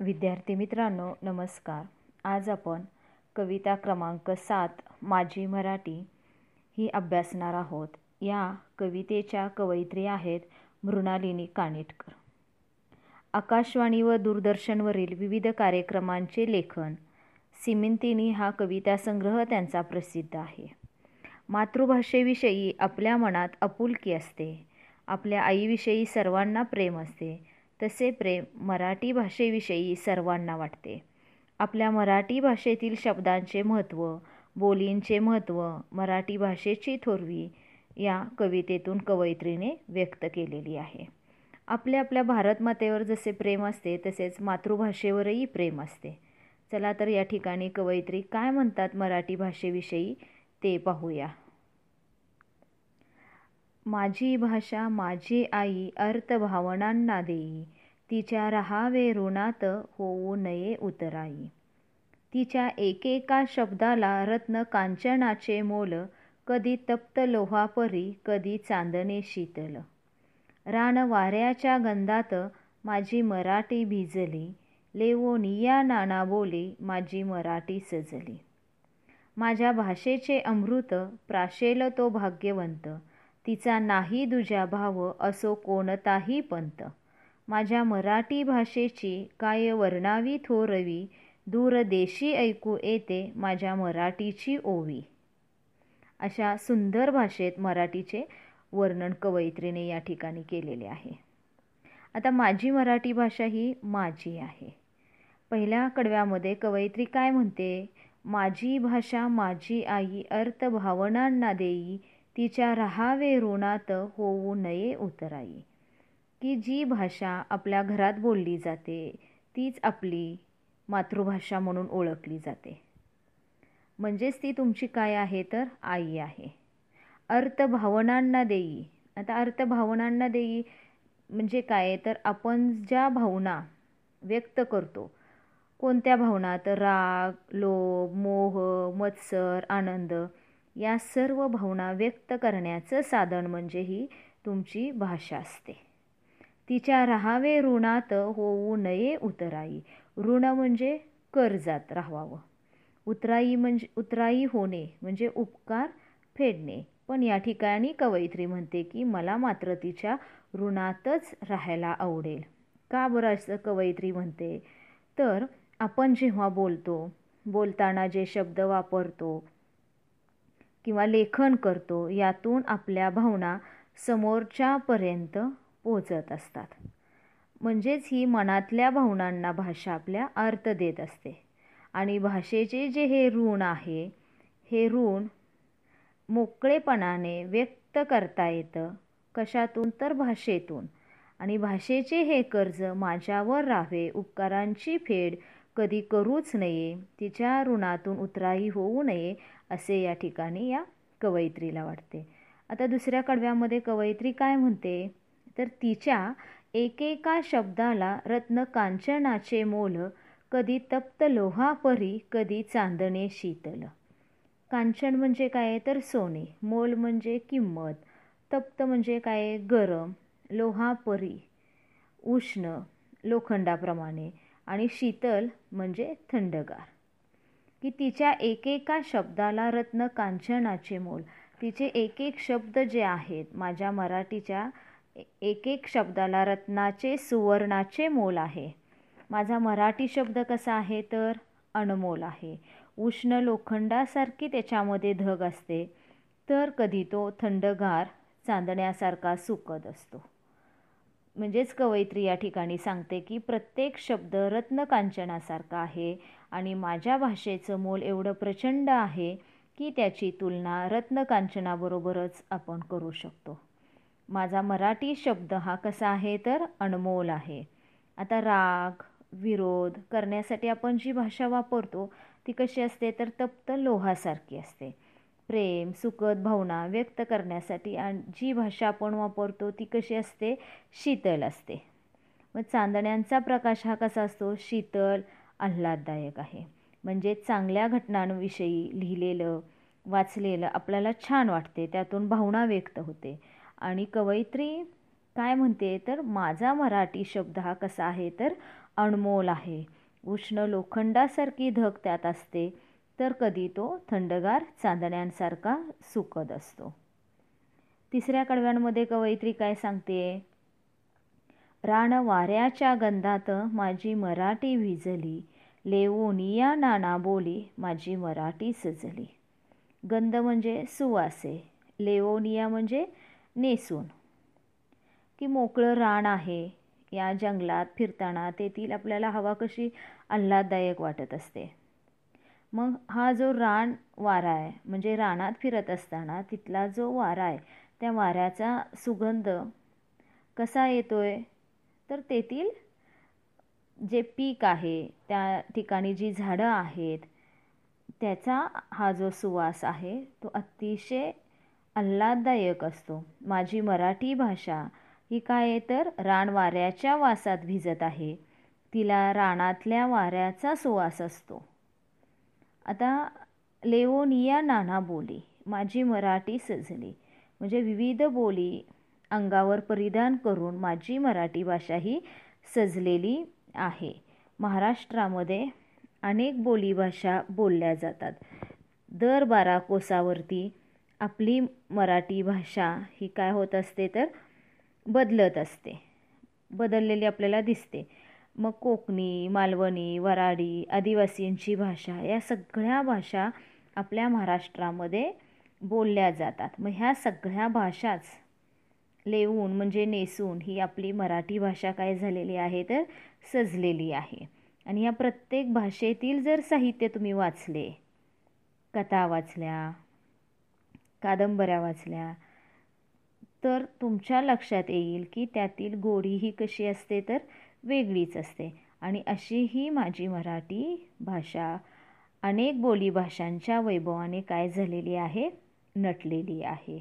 विद्यार्थी मित्रांनो नमस्कार. आज आपण कविता क्रमांक सात माझी मराठी ही अभ्यासणार आहोत. या कवितेच्या कवयित्री आहेत मृणालिनी कानिटकर आकाशवाणी व दूरदर्शनवरील विविध कार्यक्रमांचे लेखन सिमिंतिनी हा कविता संग्रह त्यांचा प्रसिद्ध आहे. मातृभाषेविषयी आपल्या मनात आपुलकी असते. आपल्या आईविषयी सर्वांना प्रेम असते. तसे प्रेम मराठी भाषेविषयी सर्वांना वाटते. आपल्या मराठी भाषेतील शब्दांचे महत्त्व बोलींचे महत्त्व मराठी भाषेची थोरवी या कवितेतून कवयित्रीने व्यक्त केलेली आहे. आपल्या आपल्या भारतमातेवर जसे प्रेम असते तसेच मातृभाषेवरही प्रेम असते. चला तर या ठिकाणी कवयित्री काय म्हणतात मराठी भाषेविषयी ते पाहूया. माझी भाषा माझी आई अर्थभावनांना देई. तिच्या रहावे ऋणात होऊ नये उतराई. तिच्या एकेका शब्दाला रत्न कांचनाचे मोल कधी तप्त लोहापरी कधी चांदणे शीतल. रान वाऱ्याच्या गंधात माझी मराठी भिजली. लेवोनिया नाना बोली माझी मराठी सजली. माझ्या भाषेचे अमृत प्राशेल तो भाग्यवंत. तिचा नाही दुजा भाव असो कोणताही पंत. माझ्या मराठी भाषेची काय वर्णावी थोरवी दूरदेशी ऐकू येते माझ्या मराठीची ओवी. अशा सुंदर भाषेत मराठीचे वर्णन कवयित्रीने या ठिकाणी केलेले आहे. आता माझी मराठी भाषा ही माझी आहे. पहिल्या कडव्यामध्ये कवयित्री काय म्हणते? माझी भाषा माझी आई अर्थ भावनांना देई तिच्या राहावे ऋणात होऊ नये उतराई. की जी भाषा आपल्या घरात बोलली जाते तीच आपली मातृभाषा म्हणून ओळखली जाते. म्हणजेच ती तुमची काय आहे तर आई आहे. अर्थभावनांना देई. आता अर्थभावनांना देई म्हणजे काय? तर आपण ज्या भावना व्यक्त करतो कोणत्या भावना तर राग लोभ मोह मत्सर आनंद या सर्व भावना व्यक्त करण्याचं साधन म्हणजे ही तुमची भाषा असते. तिच्या राहावे ऋणात होऊ नये उतराई. ऋण म्हणजे कर्जात राहावं. उतराई म्हणजे उतराई होणे म्हणजे उपकार फेडणे. पण या ठिकाणी कवयित्री म्हणते की मला मात्र तिच्या ऋणातच राहायला आवडेल. का बरं असं कवयित्री म्हणते? तर आपण जेव्हा बोलतो बोलताना जे शब्द वापरतो किंवा लेखन करतो यातून आपल्या भावना समोरच्यापर्यंत पोचत असतात. म्हणजेच ही मनातल्या भावनांना भाषा आपल्या अर्थ देत असते. आणि भाषेचे जे हे ऋण आहे हे ऋण मोकळेपणाने व्यक्त करता येतं कशातून तर भाषेतून. आणि भाषेचे हे कर्ज माझ्यावर राहावे उपकारांची फेड कधी करूच नये तिच्या ऋणातून उतराई होऊ नये असे या ठिकाणी या कवयित्रीला वाटते. आता दुसऱ्या कडव्यामध्ये कवयित्री काय म्हणते? तर तिच्या एकेका शब्दाला रत्न कांचनाचे मोल कधी तप्त लोहापरी कधी चांदणे शीतल. कांचन म्हणजे काय? तर सोने. मोल म्हणजे किंमत. तप्त म्हणजे काय? गरम. लोहापरी. उष्ण. लोखंडाप्रमाणे. आणि शीतल म्हणजे थंडगार. की तिच्या एकेका शब्दाला रत्न कांचनाचे मोल. तिचे एक एक शब्द जे आहेत माझ्या मराठीच्या एक एक शब्दाला रत्नाचे सुवर्णाचे मोल आहे. माझा मराठी शब्द कसा आहे तर? अनमोल आहे. उष्ण लोखंडासारखी त्याच्यामध्ये धग असते तर कधी तो थंडगार चांदण्यासारखा सुकत असतो. म्हणजेच कवयित्री या ठिकाणी सांगते की प्रत्येक शब्द रत्नकांचनासारखा आहे आणि माझ्या भाषेचं मोल एवढं प्रचंड आहे की त्याची तुलना रत्नकांचनाबरोबरच आपण करू शकतो. माझा मराठी शब्द हा कसा आहे तर अनमोल आहे. आता राग विरोध करण्यासाठी आपण जी भाषा वापरतो ती कशी असते तर तप्त लोहासारखी असते. प्रेम सुखद भावना व्यक्त करण्यासाठी आणि जी भाषा आपण वापरतो ती कशी असते? शीतल असते. मग चांदण्यांचा प्रकाश हा कसा असतो? शीतल आल्हाददायक आहे. म्हणजे चांगल्या घटनांविषयी लिहिलेलं वाचलेलं आपल्याला छान वाटते त्यातून भावना व्यक्त होते. आणि कवयित्री काय म्हणते तर माझा मराठी शब्द हा कसा आहे तर अनमोल आहे. उष्ण लोखंडासारखी धग त्यात असते तर कधी तो थंडगार चांदण्यांसारखा सुकत असतो. तिसऱ्या कडव्यांमध्ये कवयित्री काय सांगते? रान वाऱ्याच्या गंधात माझी मराठी विजली लेवोनिया नाना बोली माझी मराठी सजली. गंध म्हणजे सुवासे लेवोनिया म्हणजे नेसून. की मोकळं रान आहे या जंगलात फिरताना तेथील आपल्याला हवा कशी आल्हाददायक वाटत असते. मग हा जो रान वारा आहे म्हणजे रानात फिरत असताना तिथला जो वारा आहे त्या वाऱ्याचा सुगंध कसा येतो आहे तर तेथील जे पीक आहे त्या ठिकाणी जी झाडं आहेत त्याचा हा जो सुवास आहे तो अतिशय आल्हाददायक असतो. माझी मराठी भाषा ही काय आहे तर रान वाऱ्याच्या वासात भिजत आहे. तिला रानातल्या वाऱ्याचा सुवास असतो. आता लेओनिया नाना बोली माझी मराठी सजली. म्हणजे विविध बोली अंगावर परिधान करून माझी मराठी भाषा ही सजलेली आहे. महाराष्ट्रामध्ये अनेक बोलीभाषा बोलल्या जातात. दर बारा कोसावरती आपली मराठी भाषा ही काय होत असते तर बदलत असते. बदललेली आपल्याला दिसते. मग कोकणी मालवणी वराडी आदिवासींची भाषा या सगळ्या भाषा आपल्या महाराष्ट्रामध्ये बोलल्या जातात. मग ह्या सगळ्या भाषाच लेवून म्हणजे नेसून ही आपली मराठी भाषा काय झालेली आहे तर सजलेली आहे. आणि या प्रत्येक भाषेतील जर साहित्य तुम्ही वाचले कथा वाचल्या कादंबऱ्या वाचल्या तर तुमच्या लक्षात येईल की त्यातील गोडी ही कशी असते तर वेगळीच असते. आणि अशी ही माझी मराठी भाषा अनेक बोलीभाषांच्या वैभवाने काय झालेली आहे नटलेली आहे.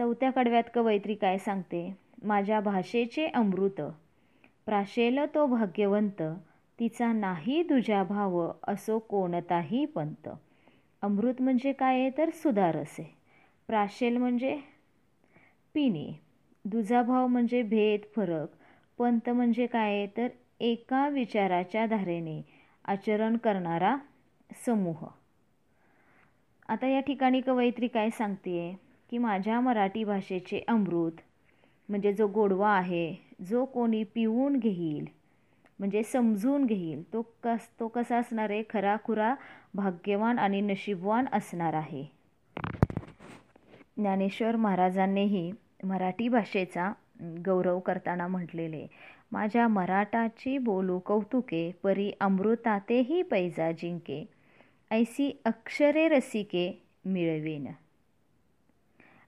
चौथ्या कडव्यात कवयित्री काय सांगते? माझ्या भाषेचे अमृत. प्राशेल तो भाग्यवंत. तिचा नाही तुझ्या भाव असो कोणताही पंत. अमृत म्हणजे काय आहे तर सुधारस आहे प्राशेल म्हणजे पिणे. दुजाभाव म्हणजे भेद फरक. पंत म्हणजे काय आहे तर एका विचाराच्या धारेने आचरण करणारा समूह. आता या ठिकाणी कवयित्री काय सांगते? की माझ्या मराठी भाषेचे अमृत म्हणजे जो गोडवा आहे जो कोणी पिऊन घेईल म्हणजे समजून घेईल तो कस तो कसा असणार आहे? खराखुरा भाग्यवान आणि नशीबवान असणार आहे. ज्ञानेश्वर महाराजांनीही मराठी भाषेचा गौरव करताना म्हटलेले माझ्या मराठाची बोलू कौतुके परी अमृतातेही पैजा जिंके ऐसी अक्षरे रसिके मिळवेन.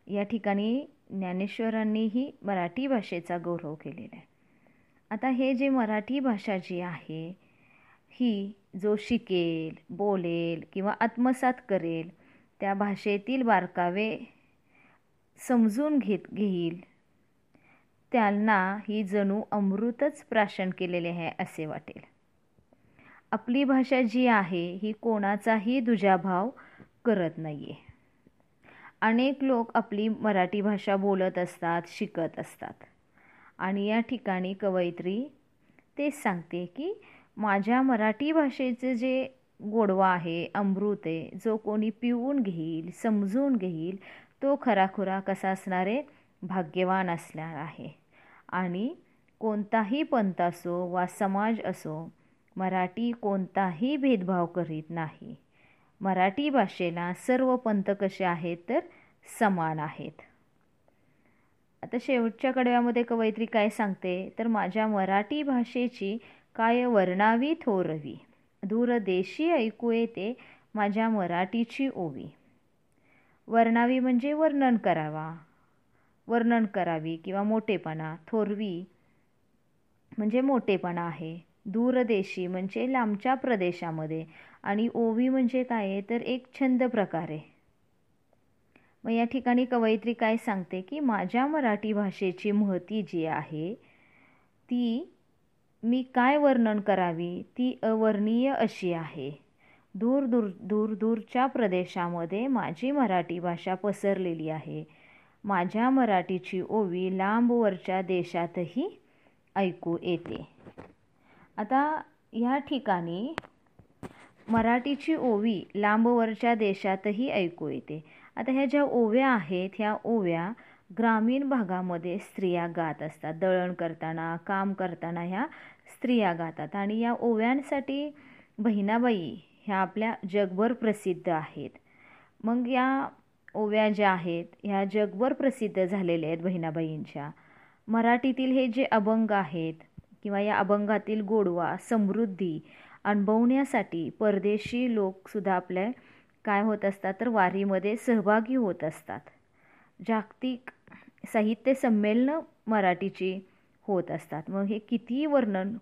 या ठिकाणी ज्ञानेश्वरांनीही मराठी भाषेचा गौरव केलेला आहे. आता हे जे मराठी भाषा जी आहे ही जो शिकेल बोलेल किंवा आत्मसात करेल त्या भाषेतील बारकावे समजून घेत घेईल त्यांना ही जणू अमृतच प्राशन केलेले आहे असे वाटेल. आपली भाषा जी आहे ही कोणाचाही दुजाभाव करत नाही आहे अनेक लोक आपली मराठी भाषा बोलत असतात शिकत असतात. आणि या ठिकाणी कवयित्री तेच सांगते की माझ्या मराठी भाषेचं जे गोडवा आहे अमृत आहे जो कोणी पिऊन घेईल समजून घेईल तो खराखुरा कसा असणारे भाग्यवान असणार आहे. आणि कोणताही पंथ असो वा समाज असो मराठी कोणताही भेदभाव करीत नाही. मराठी भाषेला सर्व पंथ कसे आहेत तर समान आहेत. आता शेवटच्या कडव्यामध्ये कवयित्री काय सांगते तर माझ्या मराठी भाषेची काय वर्णावी थोरवी. दूरदेशी ऐकू येते माझ्या मराठीची ओवी. वर्णावी म्हणजे वर्णन करावा. वर्णन करावी किंवा मोठेपणा थोरवी म्हणजे मोठेपणा आहे. दूरदेशी म्हणजे लांबच्या प्रदेशामध्ये आणि ओवी म्हणजे काय आहे? तर एक छंद प्रकार आहे. मग या ठिकाणी कवयित्री काय सांगते की माझ्या मराठी भाषेची महती जी आहे ती मी काय वर्णन करावी? ती अवर्णीय अशी आहे. दूर दूर दूर दूरच्या प्रदेशामध्ये माझी मराठी भाषा पसरलेली आहे. माझ्या मराठीची ओवी लांबवरच्या देशातही ऐकू येते. आता या ठिकाणी मराठीची ओवी लांबवरच्या देशातही ऐकू येते. आता ह्या ज्या ओव्या आहेत ह्या ओव्या ग्रामीण भागामध्ये स्त्रिया गात असतात. दळण करताना काम करताना ह्या स्त्रिया गातात. आणि या ओव्यांसाठी बहिणाबाई ह्या आपल्या जगभर प्रसिद्ध आहेत. मग या ओव्या ज्या आहेत ह्या जगभर प्रसिद्ध झालेल्या आहेत बहिणाबाईंच्या. मराठीतील हे जे अभंग आहेत किंवा या अभंगातील गोडवा समृद्धी अनुभवण्यासाठी परदेशी लोकसुद्धा आपल्या काय होत असतात तर वारीमध्ये सहभागी होत असतात. जागतिक साहित्य संमेलनं मराठीची होत असतात. मग हे कितीही वर्णन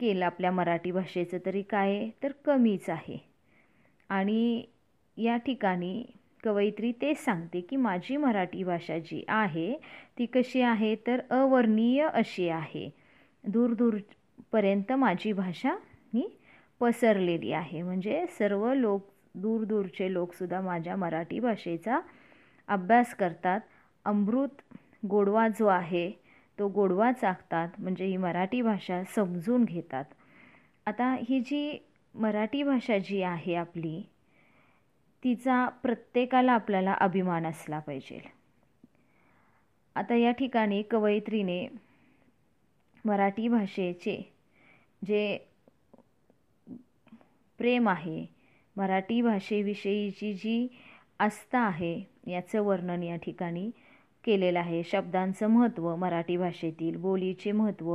केलं आपल्या मराठी भाषेचं तरी काय आहे तर कमीच आहे. आणि या ठिकाणी कवयित्री तेच सांगते की माझी मराठी भाषा जी आहे ती कशी आहे तर अवर्णीय अशी आहे. दूरदूरपर्यंत माझी भाषा ही पसरलेली आहे. म्हणजे सर्व लोक दूरदूरचे लोकसुद्धा माझ्या मराठी भाषेचा अभ्यास करतात. अमृत गोडवा जो आहे तो गोडवा चाकतात. म्हणजे ही मराठी भाषा समजून घेतात. आता ही जी मराठी भाषा जी आहे आपली तिचा प्रत्येकाला आपल्याला अभिमान असला पाहिजे. आता या ठिकाणी कवयित्रीने मराठी भाषेचे जे प्रेम आहे. मराठी भाषेविषयीची जी आस्था आहे याचं वर्णन या ठिकाणी केलेलं आहे. शब्दांचं महत्त्व मराठी भाषेतील बोलीचे महत्त्व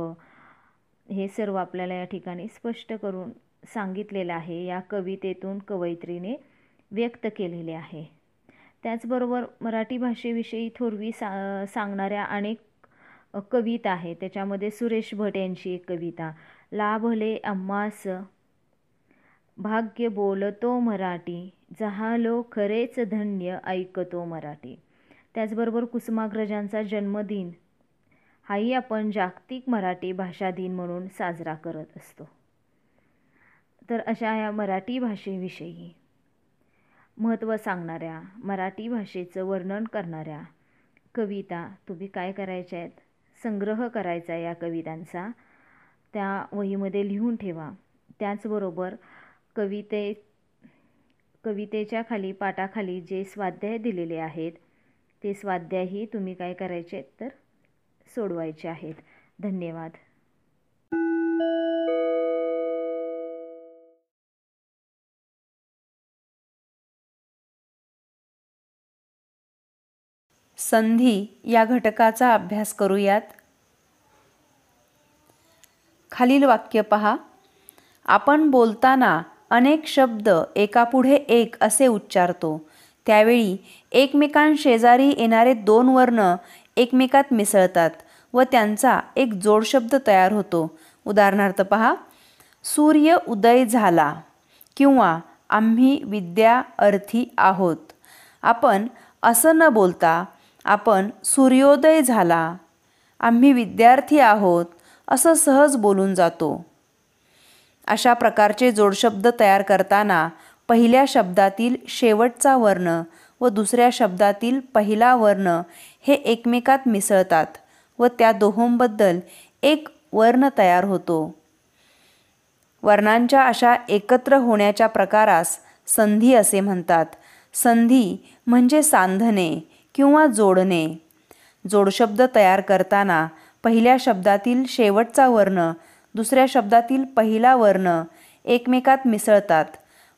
हे सर्व आपल्याला या ठिकाणी स्पष्ट करून सांगितलेलं आहे. या कवितेतून कवयित्रीने व्यक्त केलेले आहे. त्याचबरोबर मराठी भाषेविषयी थोरवी सा सांगणाऱ्या अनेक कविता आहेत. त्याच्यामध्ये सुरेश भट यांची एक कविता लाभले अम्मास भाग्य बोलतो मराठी जहालो खरेच धन्य ऐकतो मराठी. त्याचबरोबर कुसुमाग्रजांचा जन्मदिन हाही आपण जागतिक मराठी भाषा दिन म्हणून साजरा करत असतो. तर अशा या मराठी भाषेविषयी महत्त्व सांगणाऱ्या मराठी भाषेचं वर्णन करणाऱ्या कविता तुम्ही काय करायच्या आहेत? संग्रह करायचा या कवितांचा. त्या वहीमध्ये लिहून ठेवा. त्याचबरोबर कविते कवितेच्या खाली पाटाखाली जे स्वाध्याय दिलेले आहेत ते स्वाध्यायही तुम्ही काय करायचे तर सोडवायचे आहेत. धन्यवाद. संधी या घटकाचा अभ्यास करूयात. खालील वाक्य पहा. आपण बोलताना अनेक शब्द एकापुढे एक असे उच्चारतो. त्यावेळी एकमेकांशेजारी येणारे दोन वर्ण एकमेकात मिसळतात व त्यांचा एक जोडशब्द तयार होतो. उदाहरणार्थ पहा सूर्य उदय झाला किंवा आम्ही विद्या अर्थी आहोत आपण असं न बोलता आपण सूर्योदय झाला आम्ही विद्यार्थी आहोत असं सहज बोलून जातो. अशा प्रकारचे जोडशब्द तयार करताना पहिल्या शब्दातील शेवटचा वर्ण व दुसऱ्या शब्दातील पहिला वर्ण हे एकमेकात मिसळतात व त्या दोहोंबद्दल एक वर्ण तयार होतो. वर्णांच्या अशा एकत्र होण्याच्या प्रकारास संधी असे म्हणतात. संधी म्हणजे सांधणे किंवा जोडणे. जोडशब्द तयार करताना पहिल्या शब्दातील शेवटचा वर्ण दुसऱ्या शब्दातील पहिला वर्ण एकमेकात मिसळतात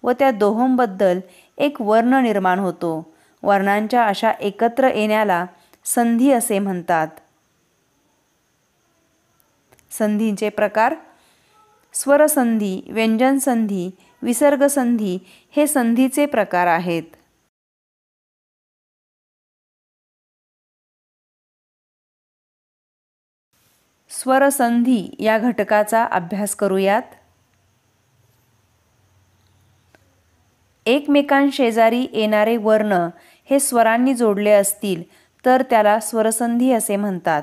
व त्या दोहोंबद्दल एक वर्ण निर्माण होतो. वर्णांच्या अशा एकत्र येण्याला संधी असे म्हणतात. संधींचे प्रकार स्वरसंधी व्यंजनसंधी विसर्गसंधी हे संधीचे प्रकार आहेत. स्वरसंधी या घटकाचा अभ्यास करूयात. एकमेकांशेजारी येणारे वर्ण हे स्वरांनी जोडले असतील तर त्याला स्वरसंधी असे म्हणतात.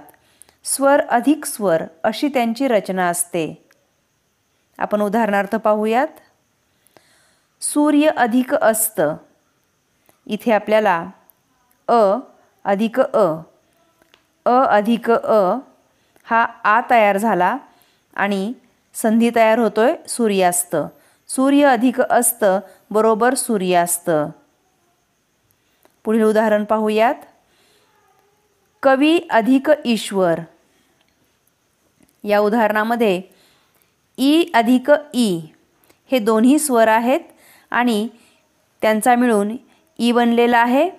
स्वर अधिक स्वर अशी त्यांची रचना असते. आपण उदाहरणार्थ पाहूयात. सूर्य अधिक अस्त. इथे आपल्याला अ अधिक अ अ अधिक अ हा आ तयार झाला आणि संधी तयार होतोय सूर्यास्त. सूर्य अधिक अस्त बरोबर सूर्यास्त. पुढील उदाहरण पाहूयात. कवी अधिक ईश्वर. या उदाहरणामध्ये ई अधिक ई हे दोन्ही स्वर आहेत आणि त्यांचा मिळून ई बनलेला आहे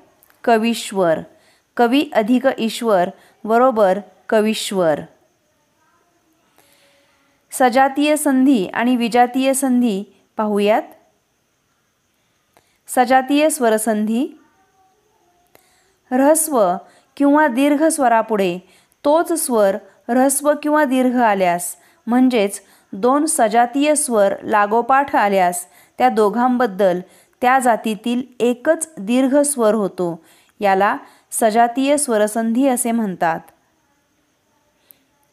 कवीश्वर कवी अधिक ईश्वर बरोबर कवीश्वर. सजातीय संधी आणि विजातीय संधी पाहूयात. सजातीय स्वरसंधी. रहस्व किंवा दीर्घ स्वरापुढे तोच स्वर रहस्व किंवा दीर्घ आल्यास म्हणजेच दोन सजातीय स्वर लागोपाठ आल्यास त्या दोघांबद्दल त्या जातीतील एकच दीर्घ स्वर होतो. याला सजातीय स्वरसंधी असे म्हणतात.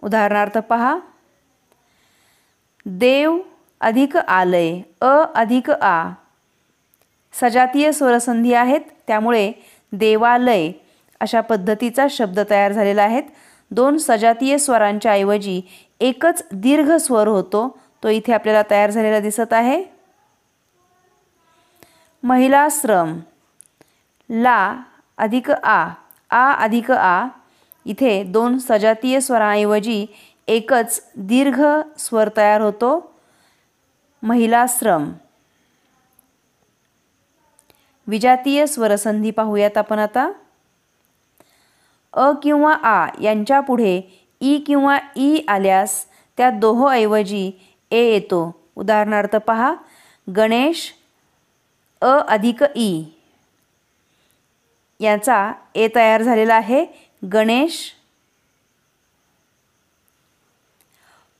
उदाहरणार्थ पहा. देव अधिक आलय अ अधिक आ. सजातीय स्वरसंधी आहेत त्यामुळे देवालय अशा पद्धतीचा शब्द तयार झालेला आहेत दोन सजातीय स्वरांच्या ऐवजी एकच दीर्घ स्वर होतो तो इथे आपल्याला तयार झालेला दिसत आहे. महिलाश्रम ला अधिक आ आ अधिक आ. इथे दोन सजातीय स्वरांऐवजी एकच दीर्घ स्वर तयार होतो महिलाश्रम. विजातीय स्वरसंधी पाहूयात आपण आता. अ किंवा आ यांच्या पुढे ई किंवा ई आल्यास त्या दोहोऐवजी ए येतो. उदाहरणार्थ पहा गणेश अ अधिक ई. याचा ए तयार झालेला आहे गणेश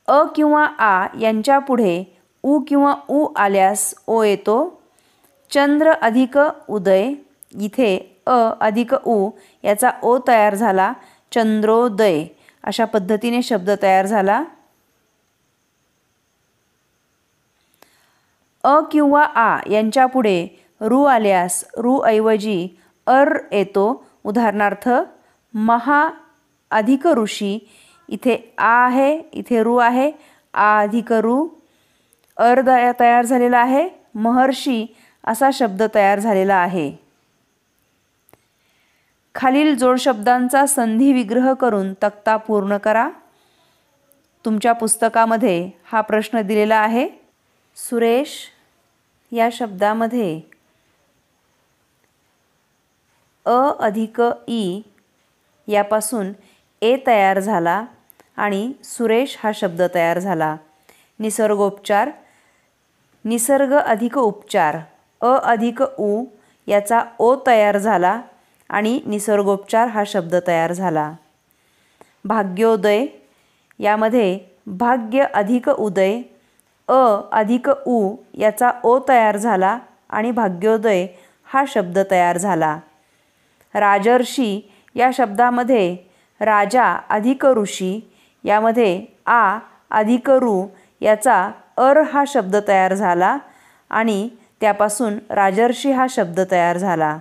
अ किंवा आ यांच्या पुढे उ किंवा उ आल्यास ओ येतो. चंद्र अधिक उदय इथे अ अधिक उ याचा ओ तयार झाला. चंद्रोदय अशा पद्धतीने शब्द तयार झाला. अ किंवा आ यांच्या पुढे आल्यास रु ऐवजी अर येतो. उदाहरणार्थ महा अधिक ऋषी. इथे आ आहे इथे रू आहे आ अधिक रू अर तयार झालेला आहे महर्षी असा शब्द तयार झालेला आहे. खालील जोडशब्दांचा संधी विग्रह करून तक्ता पूर्ण करा. तुमच्या पुस्तकामध्ये हा प्रश्न दिलेला आहे. सुरेश या शब्दामध्ये अ अधिक ई यापासून ए तयार झाला आणि सुरेश हा शब्द तयार झाला. निसर्गोपचार निसर्ग अधिक उपचार अ अधिक उ याचा ओ तयार झाला आणि निसर्गोपचार हा शब्द तयार झाला. भाग्योदय यामध्ये भाग्य अधिक उदय अ अधिक उ याचा ओ तयार झाला आणि भाग्योदय हा शब्द तयार झाला. राजर्षी या शब्दामध्ये राजा अधिक ऋषी यामध्ये आ अधिक ऋ याचा अर हा शब्द तयार झाला आणि त्यापासून राजर्षी हा शब्द तयार झाला.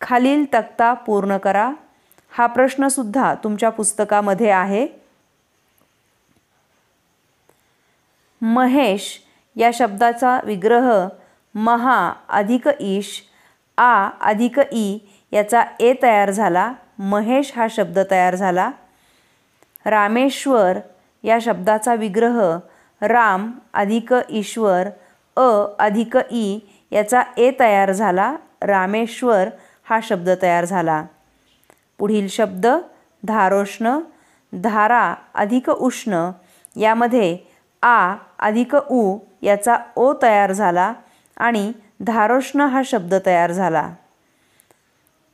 खालील तक्ता पूर्ण करा. हा प्रश्नसुद्धा तुमच्या पुस्तकामध्ये आहे. महेश या शब्दाचा विग्रह महा अधिक ईश आ अधिक ई याचा ए तयार झाला महेश हा शब्द तयार झाला. रामेश्वर या शब्दाचा विग्रह राम अधिक ईश्वर अ अधिक ई याचा ए तयार झाला रामेश्वर हा शब्द तयार झाला. पुढील शब्द धारोष्ण धारा अधिक उष्ण यामध्ये आ अधिक उ याचा ओ तयार झाला आणि धारोष्ण हा शब्द तयार झाला.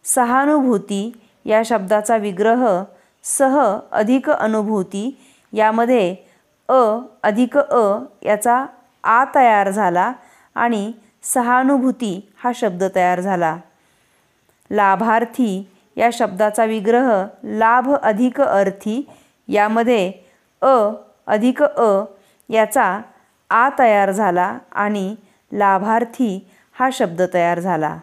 सहानुभूती या शब्दाचा विग्रह सह अधिक अनुभूती यामध्ये अ अधिक अ याचा आ तयार झाला आणि सहानुभूती हा शब्द तयार झाला. लाभार्थी या शब्दाचा विग्रह लाभ अधिक अर्थी यामध्ये अ अधिक अ याचा आ तयार झाला आणि लाभार्थी हा शब्द तयार झाला.